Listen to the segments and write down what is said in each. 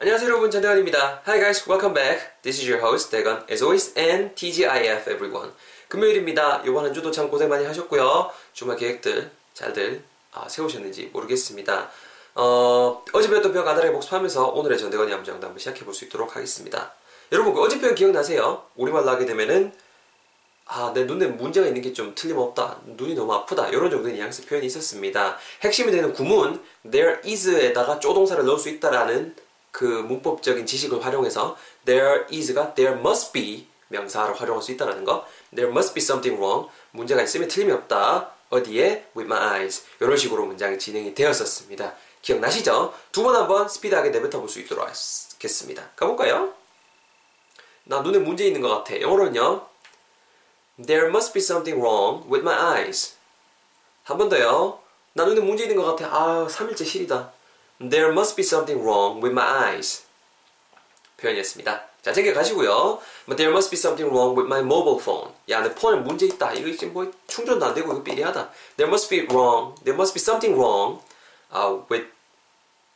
안녕하세요 여러분 전대건입니다. Hi guys, welcome back. This is your host 대건 as always and TGIF everyone. 금요일입니다. 이번 한 주도 참 고생 많이 하셨고요. 주말 계획들 잘들 아, 세우셨는지 모르겠습니다. 어, 어제 배웠던 표현 가다하게 복습하면서 오늘의 전대건이 암장도 한번 시작해 볼 수 있도록 하겠습니다. 여러분 그 어제 표현 기억나세요? 우리말로 하게 되면은 아, 내 눈에 문제가 있는 게 좀 틀림없다. 눈이 너무 아프다. 이런 정도의 뉘앙스 표현이 있었습니다. 핵심이 되는 구문 there is에다가 조동사를 넣을 수 있다라는 그 문법적인 지식을 활용해서 there is가 there must be 명사로 활용할 수 있다라는 거. there must be something wrong. 문제가 있으면 틀림이 없다. 어디에? with my eyes. 이런 식으로 문장이 진행이 되었었습니다. 기억나시죠? 두 번 한번 스피드하게 내뱉어 볼 수 있도록 하겠습니다. 가볼까요? 나 눈에 문제 있는 것 같아. 영어로는요. There must be something wrong with my eyes. 한 번 더요. 나 눈에 문제 있는 것 같아. 아, 3일째 실이다. There must be something wrong with my eyes. 표현이었습니다. 자, 챙겨 가시고요. But there must be something wrong with my mobile phone. 야, 내 폰에 문제 있다. 이거 지금 뭐 충전도 안 되고 이거 삐리하다. There must be wrong. There must be something wrong uh, with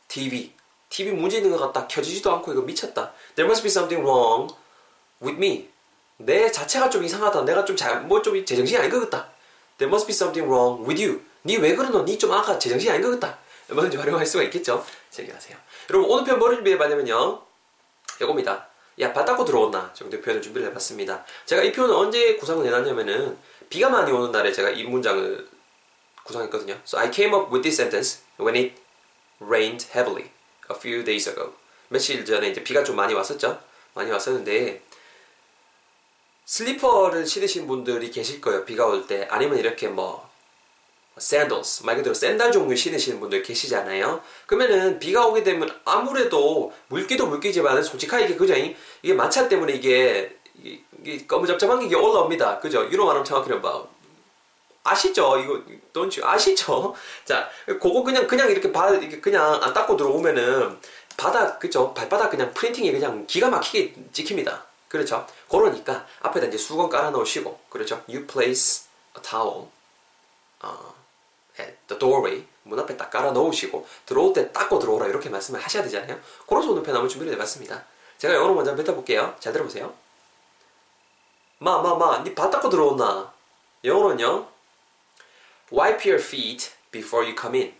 TV. TV 문제 있는 것 같다. 켜지지도 않고 이거 미쳤다. There must be something wrong with me. 내 자체가 좀 이상하다. 내가 좀 잘, 뭐 좀 제정신이 아닌 것 같다. There must be something wrong with you. 니 왜 그러노? 니 좀 아까 제정신이 아닌 것 같다. 뭐든지 활용할 수가 있겠죠. 제기하세요. 여러분, 오늘 편 뭐를 준비해봤냐면요. 이겁니다. 야, 바 닦고 들어온나 정도의 표현을 준비를 해봤습니다. 제가 이 표현을 언제 구상을 해놨냐면은, 비가 많이 오는 날에 제가 이 문장을 구상했거든요. So I came up with this sentence when it rained heavily a few days ago. 며칠 전에 이제 비가 좀 많이 왔었죠. 많이 왔었는데, 슬리퍼를 신으신 분들이 계실 거예요. 비가 올 때. 아니면 이렇게 뭐, sandals, 말 그대로 샌들 종류 신으시는 분들 계시잖아요. 그러면은 비가 오게 되면 아무래도 물기도 물기지만 솔직하게 이게 그죠? 이게 마찰 때문에 이게, 이게 거무잡잡한 게 이게 올라옵니다. 그죠? 말하면 정확히는 뭐, 아시죠? 이거, don't you, 아시죠? 자, 그거 그냥, 그냥 이렇게 바, 이렇게 그냥 안 닦고 들어오면은 바닥, 그죠? 발바닥 그냥 프린팅이 그냥 기가 막히게 찍힙니다. 그렇죠? 그러니까 앞에다 이제 수건 깔아 놓으시고, 그렇죠? You place a towel 어, the doorway 문 앞에 딱 깔아 놓으시고 들어올 때 닦고 들어오라 이렇게 말씀을 하셔야 되잖아요. 그래서 오늘 편 한번 준비를 해봤습니다. 제가 영어로 먼저 뱉어볼게요. 잘 들어보세요. 마, 마, 마, 니밥 닦고 들어온나? 영어로는요. Wipe your feet before you come in.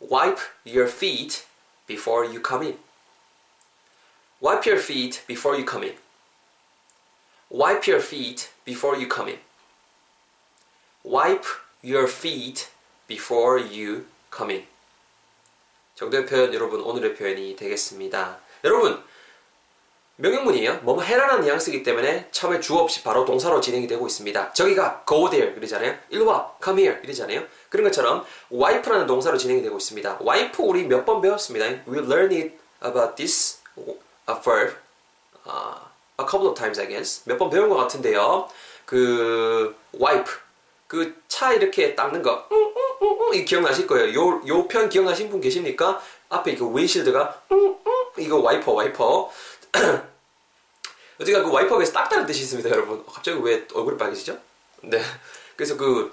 Wipe your feet before you come in. Wipe your feet before you come in. Wipe your feet before you come in. Wipe your feet before you come in. 정도의 표현 여러분 오늘의 표현이 되겠습니다. 여러분 명령문이에요. 뭐뭐 해라는 뉘앙스이기 때문에 처음에 주어 없이 바로 동사로 진행이 되고 있습니다. 저기가 go there 이러잖아요. 일로 와 come here 이러잖아요. 그런 것처럼 wipe라는 동사로 진행이 되고 있습니다. wipe 우리 몇 번 배웠습니다. We learned about this verb uh, a couple of times I guess 몇 번 배운 것 같은데요. 그 wipe 그 차 이렇게 닦는 거, 이 기억나실 거예요. 요, 요 편 기억나신 분 계십니까? 앞에 그 windshield가, 이거 와이퍼, 와이퍼. 어제가 그 와이퍼가 닦다는 뜻이 있습니다, 여러분. 갑자기 왜 얼굴이 빨개지죠? 네. 그래서 그,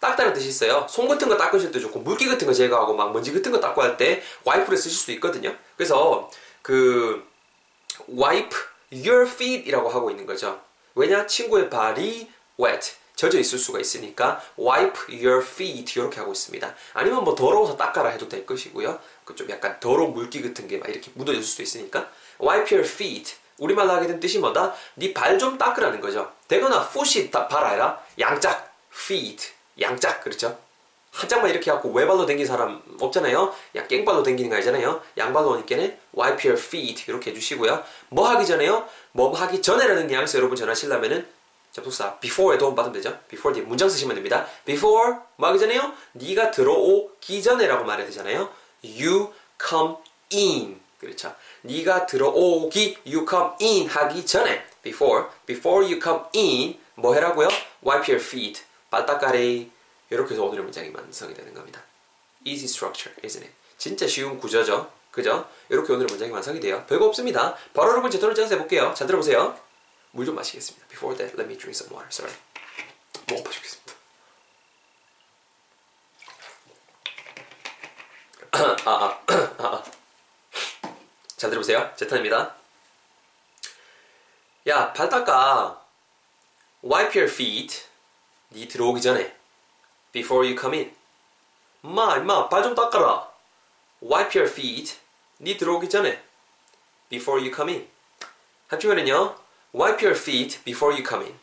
닦다는 뜻이 있어요. 손 같은 거 닦으실 때 좋고, 물기 같은 거 제거하고, 막 먼지 같은 거 닦고 할 때, 와이프를 쓰실 수 있거든요. 그래서, 그, wipe your feet 이라고 하고 있는 거죠. 왜냐? 친구의 발이 wet. 젖어 있을 수가 있으니까 wipe your feet 이렇게 하고 있습니다. 아니면 뭐 더러워서 닦아라 해도 될 것이고요. 그 좀 약간 더러운 물기 같은 게 막 이렇게 묻어질 수도 있으니까 wipe your feet 우리말로 하게 된 뜻이 뭐다? 네 발 좀 닦으라는 거죠. 되거나 foot이 발 아니라 양짝 feet 양짝 그렇죠? 한 짝만 이렇게 하고 외발로 댕긴 사람 없잖아요. 야 깽발로 댕기는 거 아니잖아요. 양발로 오니까는 wipe your feet 이렇게 해주시고요. 뭐 하기 전에요? 뭐 하기 전에라는 뉘앙스 여러분 전하시려면은 접속사 before에 도움 받으면 되죠. before 뒤에 문장 쓰시면 됩니다. before 뭐 하기 전에요? 네가 들어오기 전에라고 말해야 되잖아요. you come in 그렇죠. 네가 들어오기 you come in 하기 전에 before before you come in 뭐 해라고요? wipe your feet 바닥가리 이렇게 해서 오늘의 문장이 완성이 되는 겁니다. easy structure, isn't it? 진짜 쉬운 구조죠. 그죠? 이렇게 오늘의 문장이 완성이 돼요. 별거 없습니다. 바로 여러분 제 돈을 짜서 해볼게요. 잘 들어보세요. 물 좀 마시겠습니다. Before that, let me drink some water. Sorry. 죽겠습니다. 아, 아, 아, 아. 잘 들어보세요. 제탄입니다. 야, 발 닦아. Wipe your feet. 네 들어오기 전에. Before you come in. 마, 임마, 발 좀 닦아라. Wipe your feet. 네 들어오기 전에. Before you come in. 합치면은요. Wipe your feet before you come in.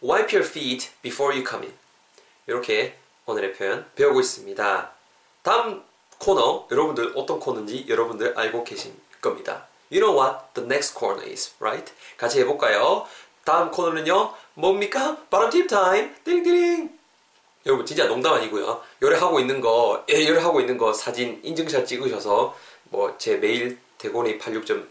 Wipe your feet before you come in. 이렇게 오늘의 표현 배우고 있습니다. 다음 코너, 여러분들 어떤 코너인지 여러분들 알고 계신 겁니다. You know what the next corner is, right? 같이 해볼까요? 다음 코너는요, 뭡니까? 발음팁 타임! 띵띵! 여러분, 진짜 농담 아니고요. 요래하고 있는 거, 예, 요래하고 있는 거 사진 인증샷 찍으셔서, 뭐, 제 메일 대곤이 86.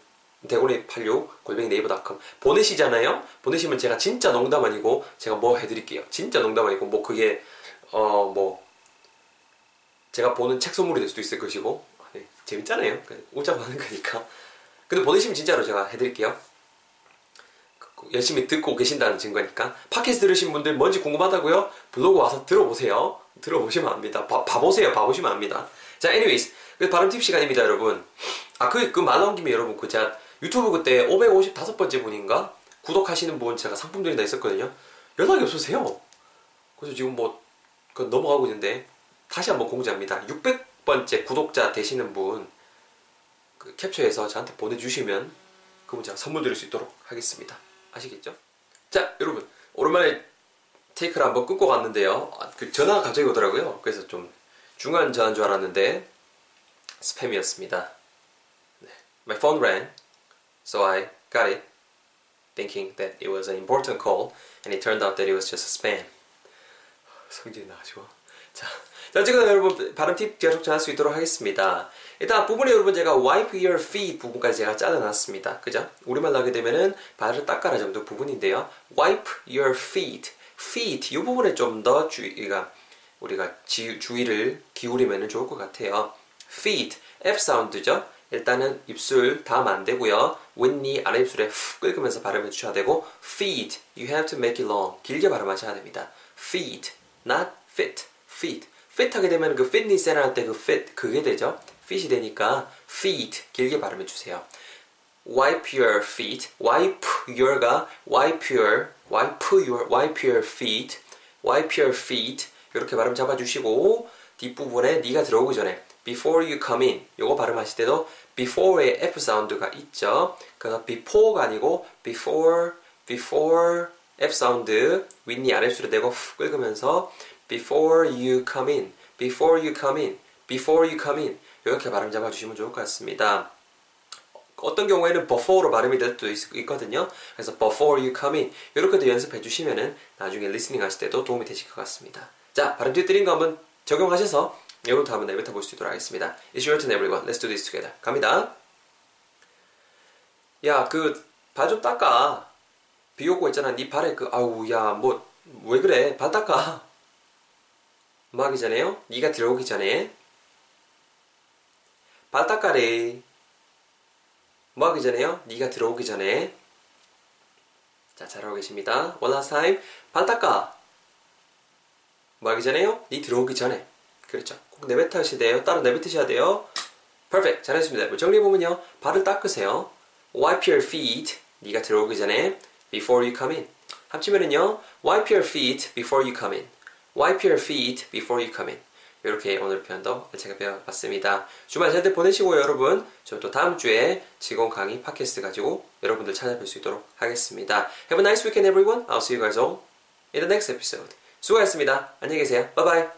대곤이 86 골뱅이 네이버닷컴 보내시잖아요. 보내시면 제가 진짜 농담 아니고 제가 뭐 해드릴게요. 진짜 농담 아니고 뭐 그게 어 뭐 제가 보는 책 선물이 될 수도 있을 것이고 네, 재밌잖아요. 웃자고 하는 거니까. 근데 보내시면 진짜로 제가 해드릴게요. 열심히 듣고 계신다는 증거니까. 팟캐스트 들으신 분들 뭔지 궁금하다고요? 블로그 와서 들어보세요. 들어보시면 압니다. 봐, 봐보세요. 봐보시면 압니다. 자, anyways. 그 발음 팁 시간입니다, 여러분. 아, 그, 그 말 나온 김에 여러분, 그 제가 유튜브 그때 555번째 분인가? 구독하시는 분 제가 상품 드린다 했었거든요. 연락이 없으세요. 그래서 지금 뭐, 그 넘어가고 있는데, 다시 한번 공지합니다. 600번째 구독자 되시는 분, 그 캡처해서 저한테 보내주시면, 그분 제가 선물 드릴 수 있도록 하겠습니다. 아시겠죠? 자, 여러분. 오랜만에 테이크를 한번 끊고 갔는데요. 아, 그 전화가 갑자기 오더라고요. 그래서 좀 중요한 전화인 줄 알았는데 스팸이었습니다. 네. My phone rang, so I got it, thinking that it was an important call, and it turned out that it was just a spam. 성질이 나가지고. 자, 자, 지금 여러분 발음 팁 계속 전할 수 있도록 하겠습니다. 일단 부분에 여러분 제가 wipe your feet 부분까지 제가 잘라놨습니다. 그죠? 우리말로 하게 되면은 발을 닦아라 정도 부분인데요. wipe your feet, feet 이 부분에 좀 더 주의가 우리가 지, 주의를 기울이면 좋을 것 같아요. feet, F 사운드죠. 일단은 입술 닿으면 안 되고요. 윗니 아래 입술에 훅 긁으면서 발음해 주셔야 되고 feet, you have to make it long. 길게 발음하셔야 됩니다. feet, not fit, feet. fit 하게 되면 그 fitness center 할때 그 fit 그게 되죠. fit이 되니까 feet 길게 발음해 주세요. wipe your feet, wipe your가 wipe your, wipe your, wipe your feet, wipe your feet 이렇게 발음 잡아주시고 뒷부분에 니가 들어오기 전에 before you come in 요거 발음하실 때도 before에 F 사운드가 있죠. 그래서 before가 아니고 before, before F 사운드 윗니 아랫입술을 대고 훅 긁으면서 before you come in, before you come in, before you come in 이렇게 발음 잡아주시면 좋을 것 같습니다. 어떤 경우에는 before로 발음이 될 수도 있, 거든요 그래서 before you come in 이렇게도 연습해 주시면은 나중에 listening 하실 때도 도움이 되실 것 같습니다. 자, 발음 뒤뜨린 거 한번 적용하셔서 여러분도 한번 내뱉어 볼 수 있도록 하겠습니다. It's your turn everyone. Let's do this together. 갑니다. 야, 그 발 좀 닦아. 비 오고 있잖아. 네 발에 그 아우 야, 뭐 왜 그래? 발 닦아. 뭐 하기 전에요? 네가 들어오기 전에 발 닦아래. 뭐 하기 전에요? 네가 들어오기 전에 자, 잘하고 계십니다. One last time. 발 닦아. 뭐 하기 전에요? 네 들어오기 전에 그렇죠. 꼭 내뱉으셔야 돼요. 따로 내뱉으셔야 돼요. Perfect. 잘했습니다. 뭐 정리해보면요. 발을 닦으세요. Wipe your feet. 네가 들어오기 전에 before you come in. 합치면은요. Wipe your feet before you come in. Wipe your feet before you come in. 이렇게 오늘 표현도 제가 배워봤습니다. 주말 잘 보내시고요, 여러분. 저또 다음 주에 직원 강의 팟캐스트 가지고 여러분들 찾아뵐 수 있도록 하겠습니다. Have a nice weekend, everyone. I'll see you guys all in the next episode. 수고하셨습니다. 안녕히 계세요. 바이바이.